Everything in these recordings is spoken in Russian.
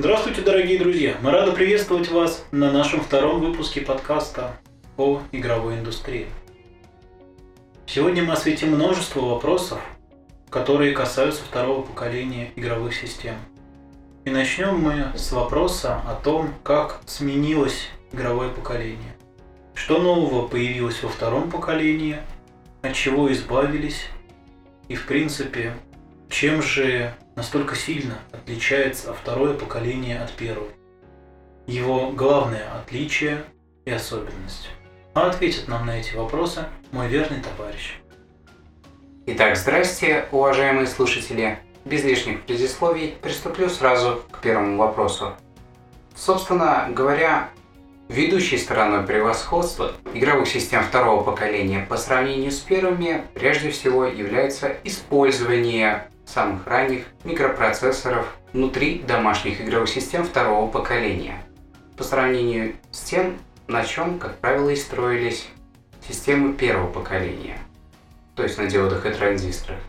Здравствуйте, дорогие друзья! Мы рады приветствовать вас на нашем втором выпуске подкаста о игровой индустрии. Сегодня мы осветим множество вопросов, которые касаются второго поколения игровых систем. И начнем мы с вопроса о том, как сменилось игровое поколение. Что нового появилось во втором поколении, от чего избавились и, в принципе, чем же настолько сильно отличается второе поколение от первого? Его главное отличие и особенность. А ответит нам на эти вопросы мой верный товарищ. Итак, здрасте, уважаемые слушатели. Без лишних предисловий приступлю сразу к первому вопросу. Собственно говоря, ведущей стороной превосходства игровых систем второго поколения по сравнению с первыми прежде всего является использование самых ранних микропроцессоров внутри домашних игровых систем второго поколения. По сравнению с тем, на чем, как правило, и строились системы первого поколения, то есть на диодах и транзисторах.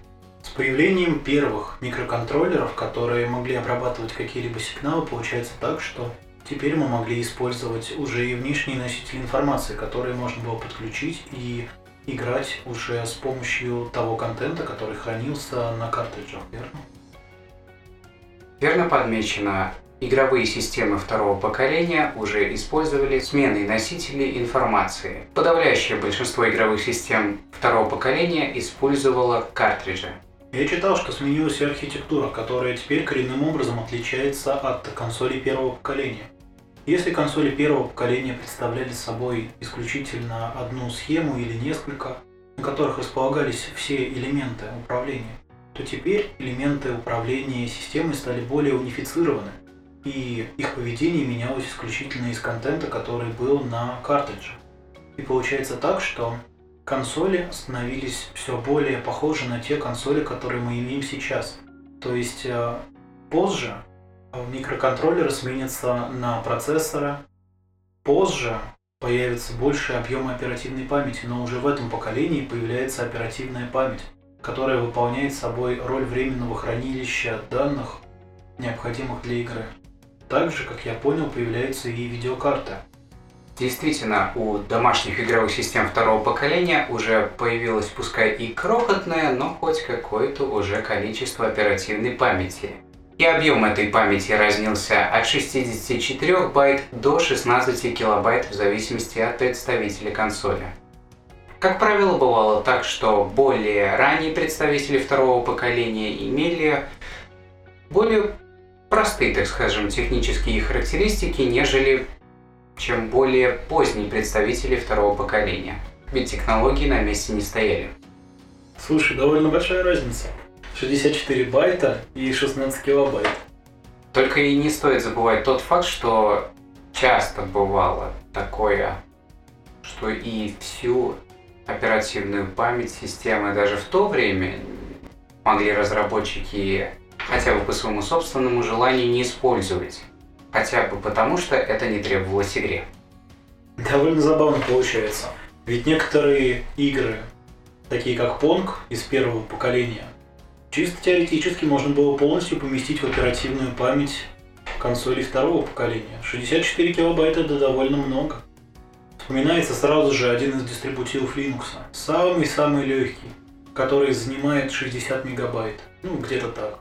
С появлением первых микроконтроллеров, которые могли обрабатывать какие-либо сигналы, получается так, что теперь мы могли использовать уже и внешние носители информации, которые можно было подключить и играть уже с помощью того контента, который хранился на картриджах, верно? Верно подмечено. Игровые системы второго поколения уже использовали сменные носители информации. Подавляющее большинство игровых систем второго поколения использовало картриджи. Я читал, что сменилась и архитектура, которая теперь коренным образом отличается от консолей первого поколения. Если консоли первого поколения представляли собой исключительно одну схему или несколько, на которых располагались все элементы управления, то теперь элементы управления системой стали более унифицированы, и их поведение менялось исключительно из контента, который был на картридже. И получается так, что консоли становились все более похожи на те консоли, которые мы имеем сейчас. То есть э, позже микроконтроллеры сменятся на процессоры. Позже появится больше объема оперативной памяти, но уже в этом поколении появляется оперативная память, которая выполняет собой роль временного хранилища данных, необходимых для игры. Также, как я понял, появляются и видеокарты. Действительно, у домашних игровых систем второго поколения уже появилось пускай и крохотное, но хоть какое-то уже количество оперативной памяти – и объем этой памяти разнился от 64 байт до 16 килобайт в зависимости от представителя консоли. Как правило, бывало так, что более ранние представители второго поколения имели более простые, так скажем, технические характеристики, нежели чем более поздние представители второго поколения. Ведь технологии на месте не стояли. Слушай, довольно большая разница. 64 байта и 16 килобайт. Только и не стоит забывать тот факт, что часто бывало такое, что и всю оперативную память системы даже в то время могли разработчики хотя бы по своему собственному желанию не использовать. Хотя бы потому, что это не требовалось игре. Довольно забавно получается. Ведь некоторые игры, такие как Pong из первого поколения, Чисто теоретически можно было полностью поместить в оперативную память консоли второго поколения. 64 килобайта это довольно много. Вспоминается сразу же один из дистрибутивов Linux. Самый-самый легкий, который занимает 60 мегабайт. Ну, где-то так.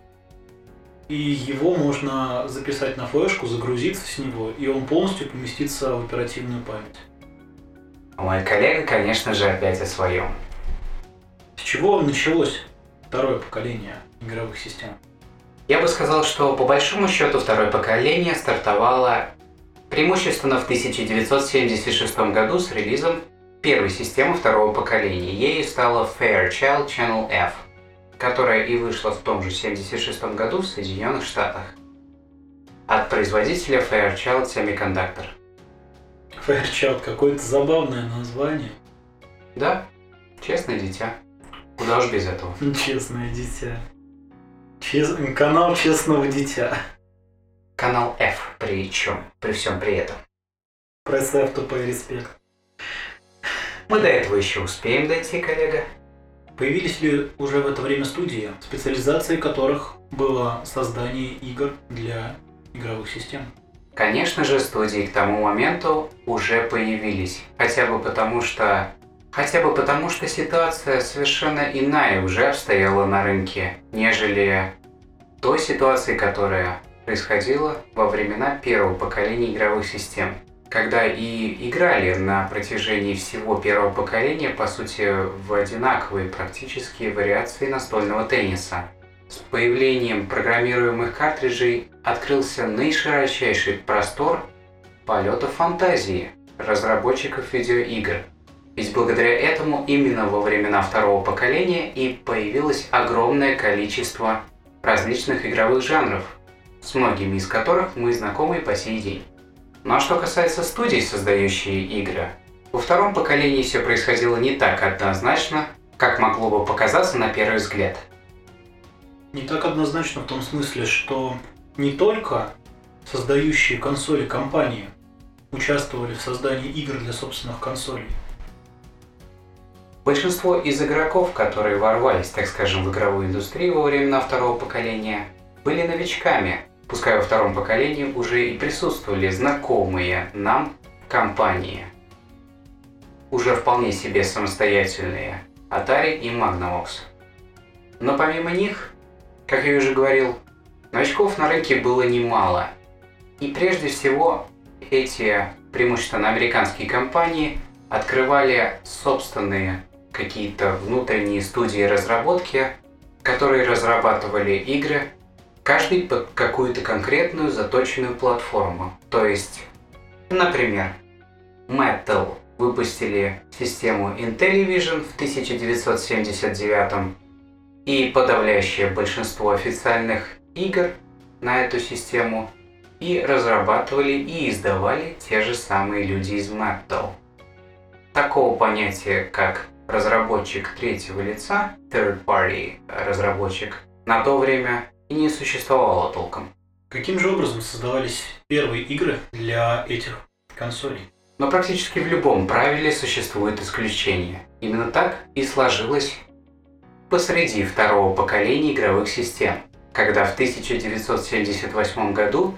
И его можно записать на флешку, загрузиться с него, и он полностью поместится в оперативную память. Мой коллега, конечно же, опять о своем. С чего началось второе поколение игровых систем? Я бы сказал, что по большому счету второе поколение стартовало преимущественно в 1976 году с релизом первой системы второго поколения. Ею стала Fairchild Channel F, которая и вышла в том же 1976 году в Соединенных Штатах от производителя Fairchild Semiconductor. Fairchild, какое-то забавное название. Да, честное дитя. Куда уж без этого. Честное дитя. Чес... Канал честного дитя. Канал F причем, при всем при этом. Представь тупой респект. Мы до этого еще успеем дойти, коллега. Появились ли уже в это время студии, специализацией которых было создание игр для игровых систем. Конечно же, студии к тому моменту уже появились, хотя бы потому что Хотя бы потому, что ситуация совершенно иная уже обстояла на рынке, нежели той ситуации, которая происходила во времена первого поколения игровых систем. Когда и играли на протяжении всего первого поколения, по сути, в одинаковые практические вариации настольного тенниса. С появлением программируемых картриджей открылся наиширочайший простор полета фантазии разработчиков видеоигр – ведь благодаря этому именно во времена второго поколения и появилось огромное количество различных игровых жанров, с многими из которых мы знакомы по сей день. Ну а что касается студий, создающие игры, во втором поколении все происходило не так однозначно, как могло бы показаться на первый взгляд. Не так однозначно в том смысле, что не только создающие консоли компании участвовали в создании игр для собственных консолей, Большинство из игроков, которые ворвались, так скажем, в игровую индустрию во времена второго поколения, были новичками, пускай во втором поколении уже и присутствовали знакомые нам компании. Уже вполне себе самостоятельные Atari и Magnavox. Но помимо них, как я уже говорил, новичков на рынке было немало. И прежде всего эти преимущественно американские компании открывали собственные какие-то внутренние студии разработки, которые разрабатывали игры, каждый под какую-то конкретную заточенную платформу. То есть, например, Metal выпустили систему Intellivision в 1979 и подавляющее большинство официальных игр на эту систему и разрабатывали и издавали те же самые люди из Metal. Такого понятия, как разработчик третьего лица, third party разработчик, на то время и не существовало толком. Каким же образом создавались первые игры для этих консолей? Но практически в любом правиле существует исключение. Именно так и сложилось посреди второго поколения игровых систем, когда в 1978 году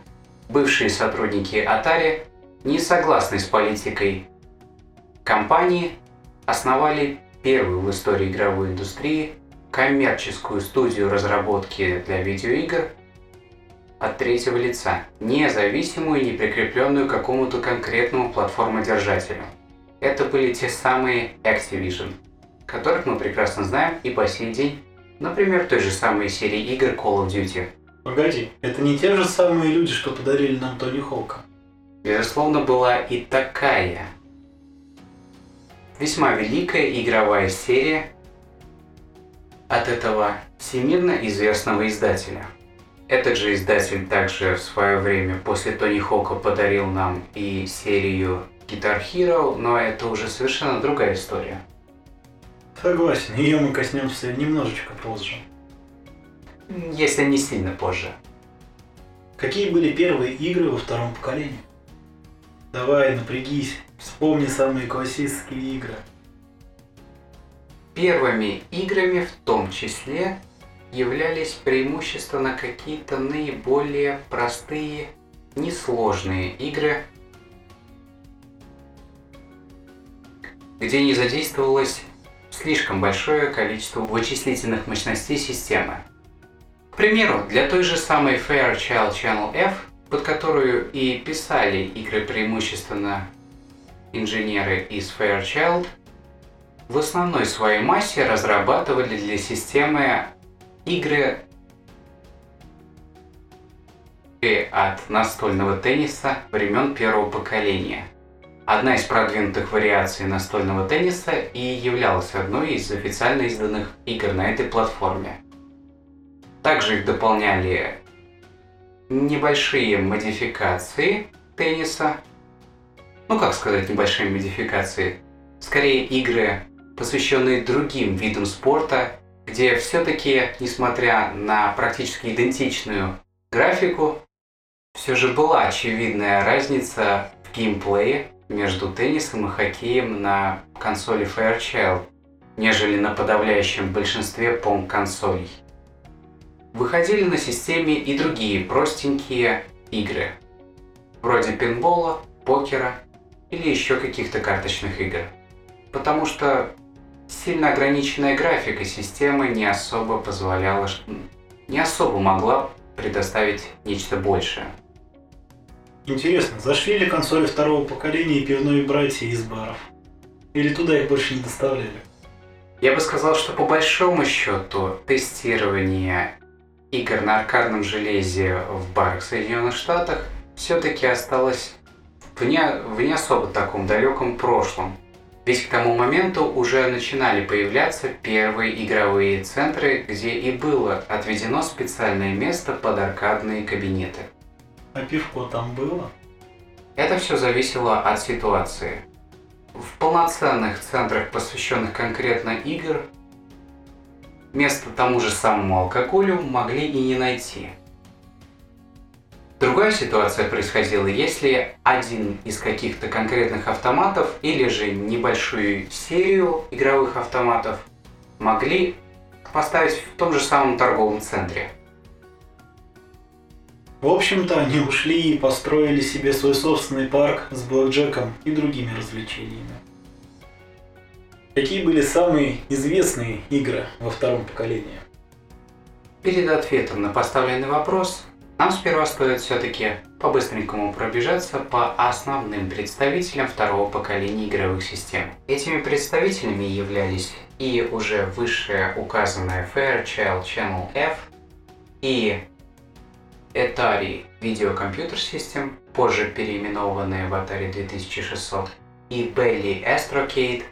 бывшие сотрудники Atari, не согласны с политикой компании, основали первую в истории игровой индустрии коммерческую студию разработки для видеоигр от третьего лица, независимую и не прикрепленную к какому-то конкретному платформодержателю. Это были те самые Activision, которых мы прекрасно знаем и по сей день, например, той же самой серии игр Call of Duty. Погоди, это не те же самые люди, что подарили нам Тони Хоука? Безусловно, была и такая весьма великая игровая серия от этого всемирно известного издателя. Этот же издатель также в свое время после Тони Хока подарил нам и серию Guitar Hero, но это уже совершенно другая история. Согласен, ее мы коснемся немножечко позже. Если не сильно позже. Какие были первые игры во втором поколении? Давай, напрягись. Вспомни самые классические игры. Первыми играми в том числе являлись преимущественно какие-то наиболее простые, несложные игры, где не задействовалось слишком большое количество вычислительных мощностей системы. К примеру, для той же самой Fairchild Channel F, под которую и писали игры преимущественно инженеры из Fairchild в основной своей массе разрабатывали для системы игры от настольного тенниса времен первого поколения. Одна из продвинутых вариаций настольного тенниса и являлась одной из официально изданных игр на этой платформе. Также их дополняли небольшие модификации тенниса, ну как сказать небольшие модификации, скорее игры, посвященные другим видам спорта, где все-таки, несмотря на практически идентичную графику, все же была очевидная разница в геймплее между теннисом и хоккеем на консоли Fairchild, нежели на подавляющем большинстве пом консолей. Выходили на системе и другие простенькие игры. Вроде пинбола, покера или еще каких-то карточных игр. Потому что сильно ограниченная графика системы не особо позволяла, не особо могла предоставить нечто большее. Интересно, зашли ли консоли второго поколения и пивные братья из баров? Или туда их больше не доставляли? Я бы сказал, что по большому счету тестирование игр на аркадном железе в барах в Соединенных Штатах все-таки осталось в не, в не особо таком далеком прошлом. Ведь к тому моменту уже начинали появляться первые игровые центры, где и было отведено специальное место под аркадные кабинеты. А пивко там было? Это все зависело от ситуации. В полноценных центрах, посвященных конкретно игр, место тому же самому алкоголю могли и не найти. Другая ситуация происходила, если один из каких-то конкретных автоматов или же небольшую серию игровых автоматов могли поставить в том же самом торговом центре. В общем-то, они ушли и построили себе свой собственный парк с блэкджеком и другими развлечениями. Какие были самые известные игры во втором поколении? Перед ответом на поставленный вопрос нам сперва стоит все-таки по-быстренькому пробежаться по основным представителям второго поколения игровых систем. Этими представителями являлись и уже выше указанная Fairchild Channel F, и Atari Video Computer System, позже переименованная в Atari 2600, и Belly Astrocade,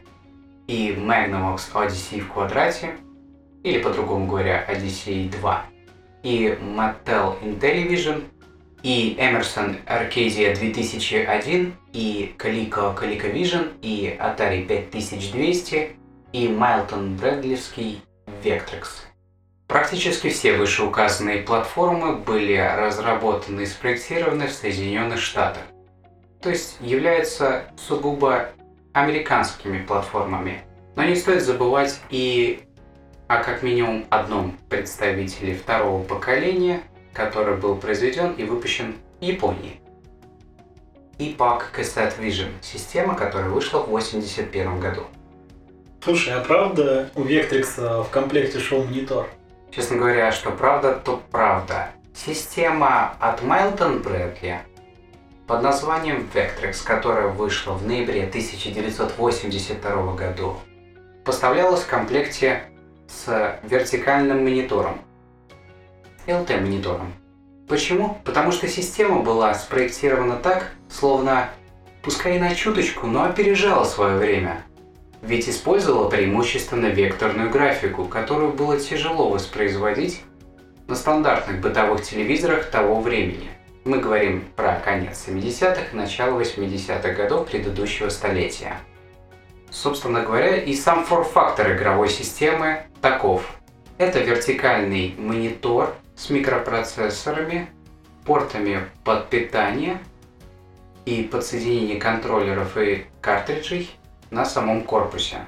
и Magnavox Odyssey в квадрате, или по-другому говоря, Odyssey 2, и Mattel Intellivision, и Emerson Arcadia 2001, и Coleco ColecoVision, и Atari 5200, и Milton Bradleyский Vectrex. Практически все вышеуказанные платформы были разработаны и спроектированы в Соединенных Штатах, то есть являются сугубо американскими платформами. Но не стоит забывать и о как минимум одном представителе второго поколения, который был произведен и выпущен в Японии. Epoch Cassette Vision – система, которая вышла в 1981 году. Слушай, а правда у Vectrex в комплекте шел монитор? Честно говоря, что правда, то правда. Система от Майлтон Брэдли под названием Vectrex, которая вышла в ноябре 1982 году, поставлялась в комплекте с вертикальным монитором, LT-монитором. Почему? Потому что система была спроектирована так, словно, пускай и на чуточку, но опережала свое время. Ведь использовала преимущественно векторную графику, которую было тяжело воспроизводить на стандартных бытовых телевизорах того времени. Мы говорим про конец 70-х, начало 80-х годов предыдущего столетия. Собственно говоря, и сам фор-фактор игровой системы таков. Это вертикальный монитор с микропроцессорами, портами под питание и подсоединение контроллеров и картриджей на самом корпусе.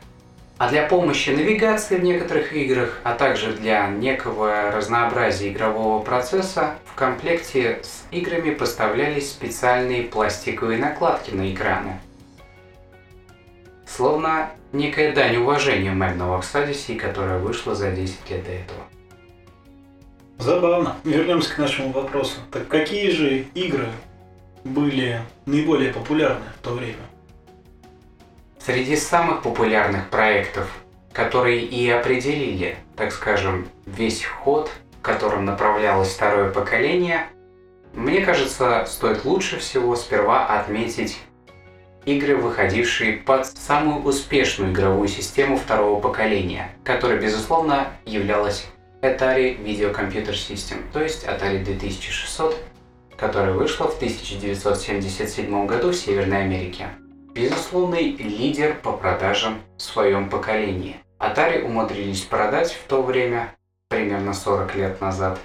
А для помощи навигации в некоторых играх, а также для некого разнообразия игрового процесса, в комплекте с играми поставлялись специальные пластиковые накладки на экраны – Словно некая дань уважения Magnavox Odyssey, которая вышла за 10 лет до этого. Забавно. Вернемся к нашему вопросу. Так какие же игры были наиболее популярны в то время? Среди самых популярных проектов, которые и определили, так скажем, весь ход, в котором направлялось второе поколение, мне кажется, стоит лучше всего сперва отметить игры, выходившие под самую успешную игровую систему второго поколения, которая, безусловно, являлась Atari Video Computer System, то есть Atari 2600, которая вышла в 1977 году в Северной Америке. Безусловный лидер по продажам в своем поколении. Atari умудрились продать в то время, примерно 40 лет назад,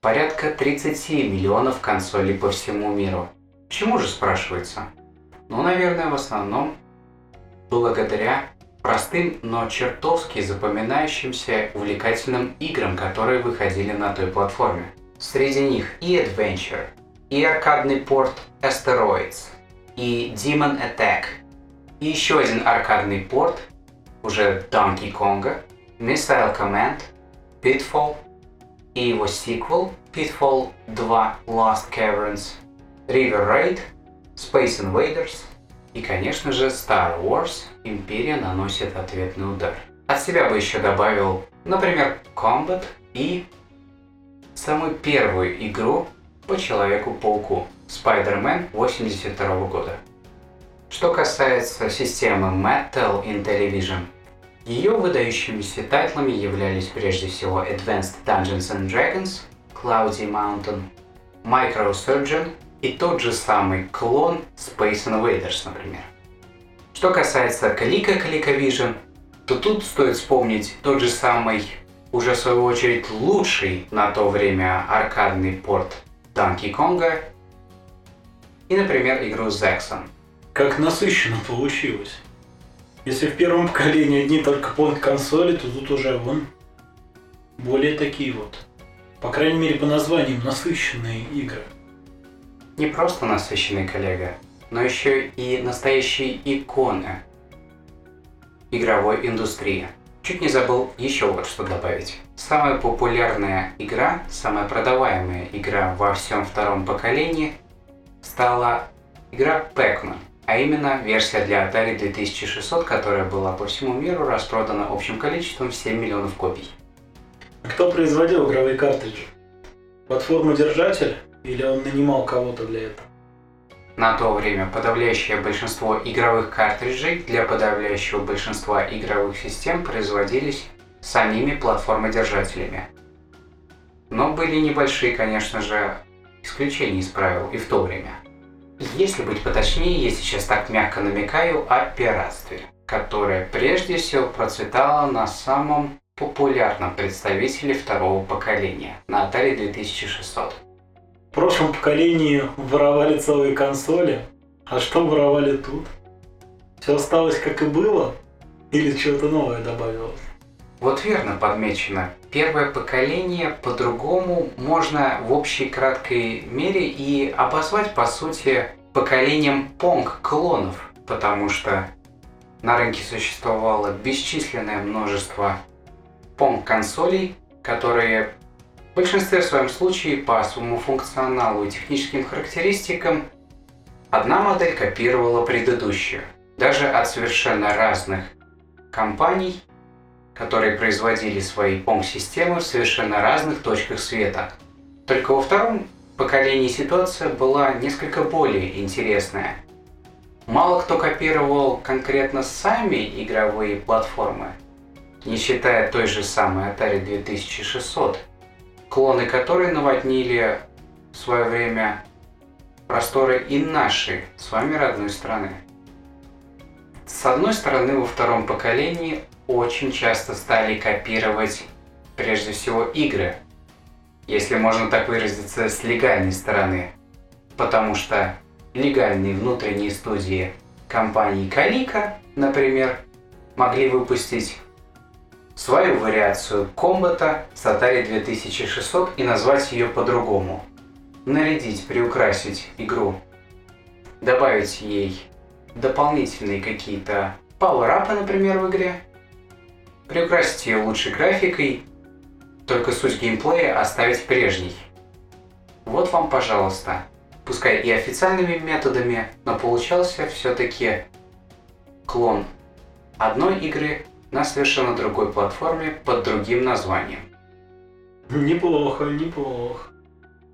порядка 30 миллионов консолей по всему миру. Почему же, спрашивается? Ну, наверное, в основном благодаря простым, но чертовски запоминающимся увлекательным играм, которые выходили на той платформе. Среди них и Adventure, и аркадный порт Asteroids, и Demon Attack, и еще один аркадный порт, уже Donkey Konga, Missile Command, Pitfall и его сиквел Pitfall 2 Lost Caverns, River Raid, Space Invaders и, конечно же, Star Wars Империя наносит ответный удар. От себя бы еще добавил, например, Combat и самую первую игру по Человеку-пауку Spider-Man 82 года. Что касается системы Metal Intellivision, ее выдающимися тайтлами являлись прежде всего Advanced Dungeons and Dragons, Cloudy Mountain, Microsurgeon и тот же самый клон Space Invaders, например. Что касается Клика ColecoVision, то тут стоит вспомнить тот же самый, уже в свою очередь лучший на то время аркадный порт Donkey Konga и, например, игру Zaxxon. Как насыщенно получилось. Если в первом поколении одни только понт консоли, то тут уже вон более такие вот, по крайней мере по названиям, насыщенные игры. Не просто насыщенный коллега, но еще и настоящие иконы игровой индустрии. Чуть не забыл еще вот что добавить. Самая популярная игра, самая продаваемая игра во всем втором поколении стала игра Pac-Man, а именно версия для Atari 2600, которая была по всему миру распродана общим количеством 7 миллионов копий. А кто производил игровые картриджи? Платформа-держатель или он нанимал кого-то для этого? На то время подавляющее большинство игровых картриджей для подавляющего большинства игровых систем производились самими платформодержателями. Но были небольшие, конечно же, исключения из правил и в то время. Если быть поточнее, я сейчас так мягко намекаю о пиратстве, которое прежде всего процветало на самом популярном представителе второго поколения, на Atari 2600. В прошлом поколении воровали целые консоли, а что воровали тут? Все осталось как и было? Или что-то новое добавилось? Вот верно подмечено. Первое поколение по-другому можно в общей краткой мере и обозвать по сути поколением понг-клонов, потому что на рынке существовало бесчисленное множество понг-консолей, которые в большинстве своем случае по своему функционалу и техническим характеристикам одна модель копировала предыдущую. Даже от совершенно разных компаний которые производили свои POM-системы в совершенно разных точках света. Только во втором поколении ситуация была несколько более интересная. Мало кто копировал конкретно сами игровые платформы, не считая той же самой Atari 2600, клоны которой наводнили в свое время просторы и нашей с вами родной страны. С одной стороны, во втором поколении очень часто стали копировать прежде всего игры, если можно так выразиться, с легальной стороны. Потому что легальные внутренние студии компании Калика, например, могли выпустить свою вариацию комбата с Atari 2600 и назвать ее по-другому. Нарядить, приукрасить игру, добавить ей дополнительные какие-то пауэрапы, например, в игре, приукрасить ее лучшей графикой, только суть геймплея оставить прежней. Вот вам, пожалуйста, пускай и официальными методами, но получался все-таки клон одной игры на совершенно другой платформе под другим названием. Неплохо, неплохо.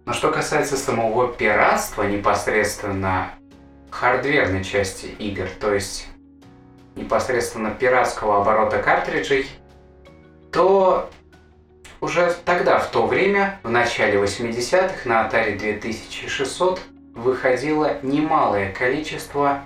Но что касается самого пиратства непосредственно хардверной части игр, то есть непосредственно пиратского оборота картриджей, то уже тогда, в то время, в начале 80-х, на Atari 2600 выходило немалое количество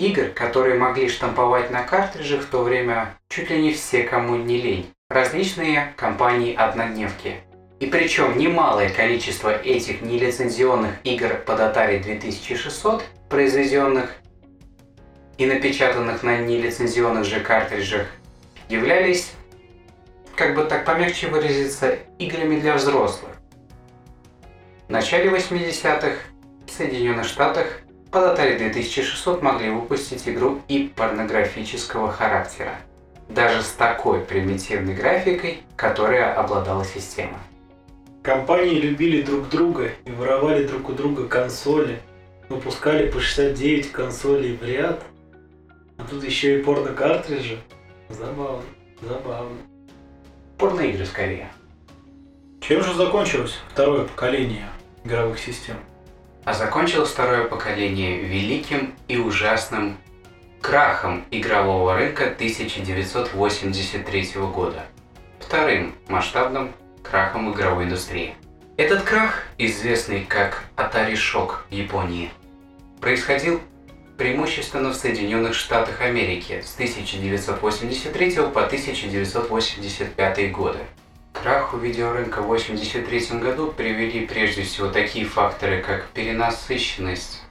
игр, которые могли штамповать на картриджах в то время чуть ли не все, кому не лень. Различные компании-однодневки. И причем немалое количество этих нелицензионных игр под Atari 2600, произведенных и напечатанных на нелицензионных же картриджах, являлись, как бы так помягче выразиться, играми для взрослых. В начале 80-х в Соединенных Штатах под Atari 2600 могли выпустить игру и порнографического характера. Даже с такой примитивной графикой, которая обладала система. Компании любили друг друга и воровали друг у друга консоли, выпускали по 69 консолей в ряд, а тут еще и порно-картриджи. Забавно, забавно. Порноигры скорее. Чем же закончилось второе поколение игровых систем? А закончилось второе поколение великим и ужасным крахом игрового рынка 1983 года. Вторым масштабным крахом игровой индустрии. Этот крах, известный как Atari Shock в Японии, происходил преимущественно в Соединенных Штатах Америки с 1983 по 1985 годы. Краху видеорынка в 1983 году привели прежде всего такие факторы, как перенасыщенность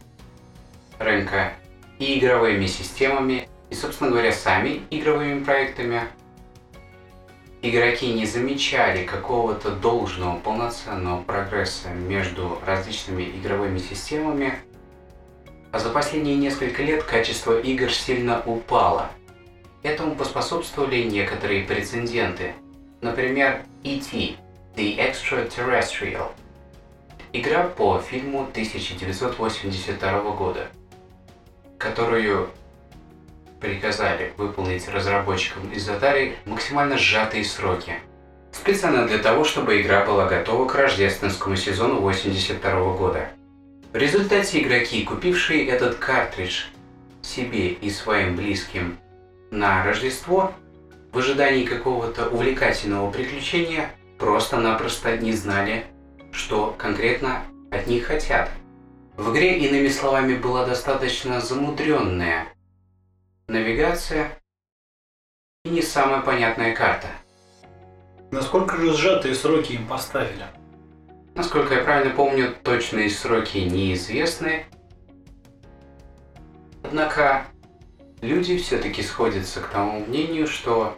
рынка и игровыми системами, и, собственно говоря, сами игровыми проектами. Игроки не замечали какого-то должного, полноценного прогресса между различными игровыми системами, а за последние несколько лет качество игр сильно упало. Этому поспособствовали некоторые прецеденты. Например, E.T. The Extraterrestrial. Игра по фильму 1982 года, которую приказали выполнить разработчикам из Atari максимально сжатые сроки. Специально для того, чтобы игра была готова к рождественскому сезону 1982 года. В результате игроки, купившие этот картридж себе и своим близким на Рождество, в ожидании какого-то увлекательного приключения, просто-напросто не знали, что конкретно от них хотят. В игре, иными словами, была достаточно замудренная навигация и не самая понятная карта. Насколько же сжатые сроки им поставили? Насколько я правильно помню, точные сроки неизвестны. Однако люди все-таки сходятся к тому мнению, что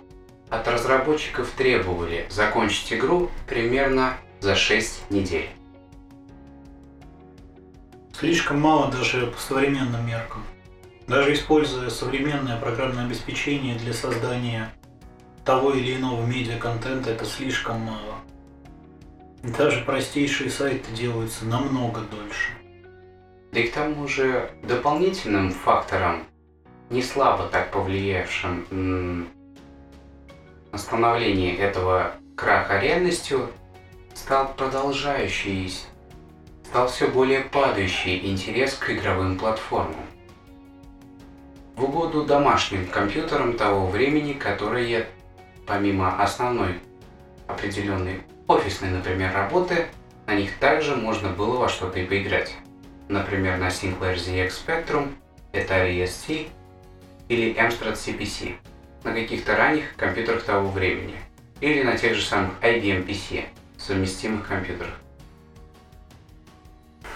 от разработчиков требовали закончить игру примерно за 6 недель. Слишком мало даже по современным меркам. Даже используя современное программное обеспечение для создания того или иного медиа-контента, это слишком мало. Даже простейшие сайты делаются намного дольше. Да и к тому же дополнительным фактором, не слабо так повлиявшим на становление этого краха реальностью, стал продолжающий, стал все более падающий интерес к игровым платформам. В угоду домашним компьютерам того времени, которые, помимо основной определенной офисной, например, работы, на них также можно было во что-то и поиграть. Например, на Sinclair ZX Spectrum, Atari ST или Amstrad CPC, на каких-то ранних компьютерах того времени, или на тех же самых IBM PC, совместимых компьютерах.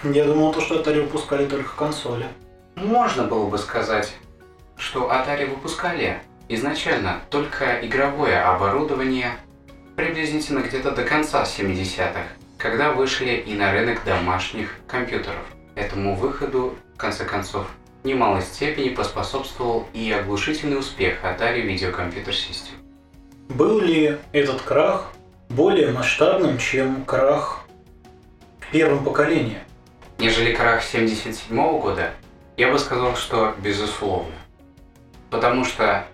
Я думал, то, что Atari выпускали только консоли. Можно было бы сказать, что Atari выпускали изначально только игровое оборудование приблизительно где-то до конца 70-х, когда вышли и на рынок домашних компьютеров. Этому выходу, в конце концов, немалой степени поспособствовал и оглушительный успех Atari Video Computer System. Был ли этот крах более масштабным, чем крах в первом поколении? Нежели крах 77 года, я бы сказал, что безусловно. Потому что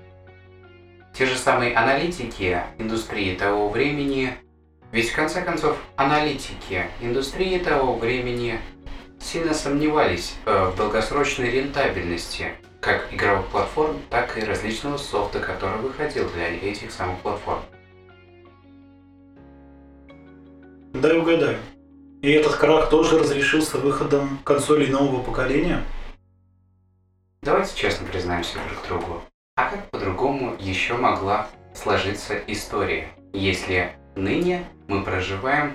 те же самые аналитики индустрии того времени, ведь в конце концов аналитики индустрии того времени сильно сомневались э, в долгосрочной рентабельности как игровых платформ, так и различного софта, который выходил для этих самых платформ. Дай угадаю. И этот крах тоже разрешился выходом консолей нового поколения? Давайте честно признаемся друг другу. А как по-другому еще могла сложиться история, если ныне мы проживаем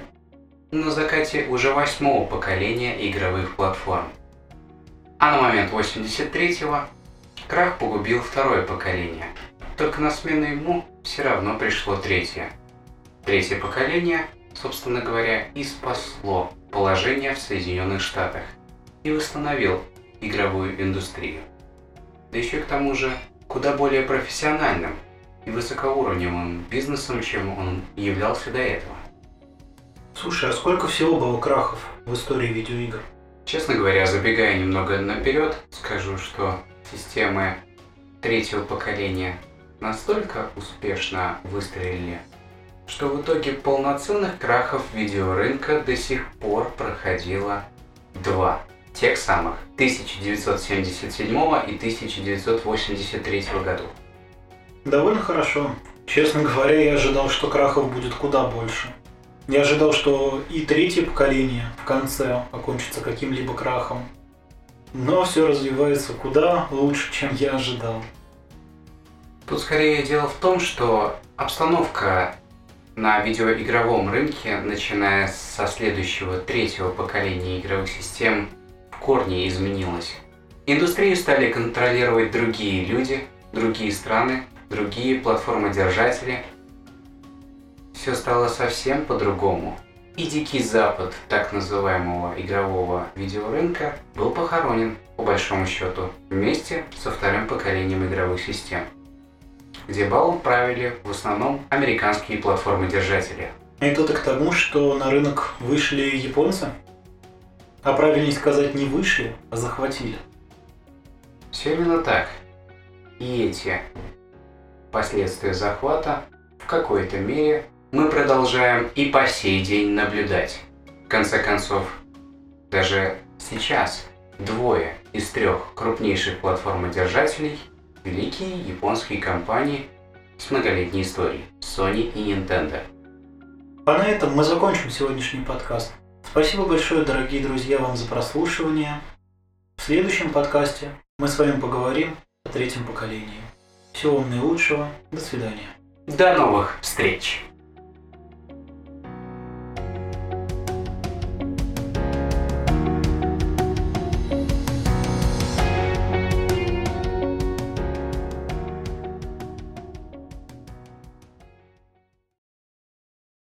на закате уже восьмого поколения игровых платформ? А на момент 83-го крах погубил второе поколение. Только на смену ему все равно пришло третье. Третье поколение собственно говоря, и спасло положение в Соединенных Штатах и восстановил игровую индустрию. Да еще к тому же куда более профессиональным и высокоуровневым бизнесом, чем он являлся до этого. Слушай, а сколько всего было крахов в истории видеоигр? Честно говоря, забегая немного наперед, скажу, что системы третьего поколения настолько успешно выстрелили, что в итоге полноценных крахов видеорынка до сих пор проходило два. Тех самых 1977 и 1983 годов. Довольно хорошо. Честно говоря, я ожидал, что крахов будет куда больше. Я ожидал, что и третье поколение в конце окончится каким-либо крахом. Но все развивается куда лучше, чем я ожидал. Тут скорее дело в том, что обстановка на видеоигровом рынке, начиная со следующего третьего поколения игровых систем, в корне изменилась. Индустрию стали контролировать другие люди, другие страны, другие платформодержатели – все стало совсем по-другому. И Дикий Запад так называемого игрового видеорынка был похоронен, по большому счету, вместе со вторым поколением игровых систем, где балом правили в основном американские платформы-держатели. Это к тому, что на рынок вышли японцы? А правильнее сказать, не вышли, а захватили. Все именно так. И эти последствия захвата в какой-то мере мы продолжаем и по сей день наблюдать. В конце концов, даже сейчас двое из трех крупнейших платформодержателей – великие японские компании с многолетней историей – Sony и Nintendo. А на этом мы закончим сегодняшний подкаст. Спасибо большое, дорогие друзья, вам за прослушивание. В следующем подкасте мы с вами поговорим о третьем поколении. Всего вам наилучшего. До свидания. До новых встреч!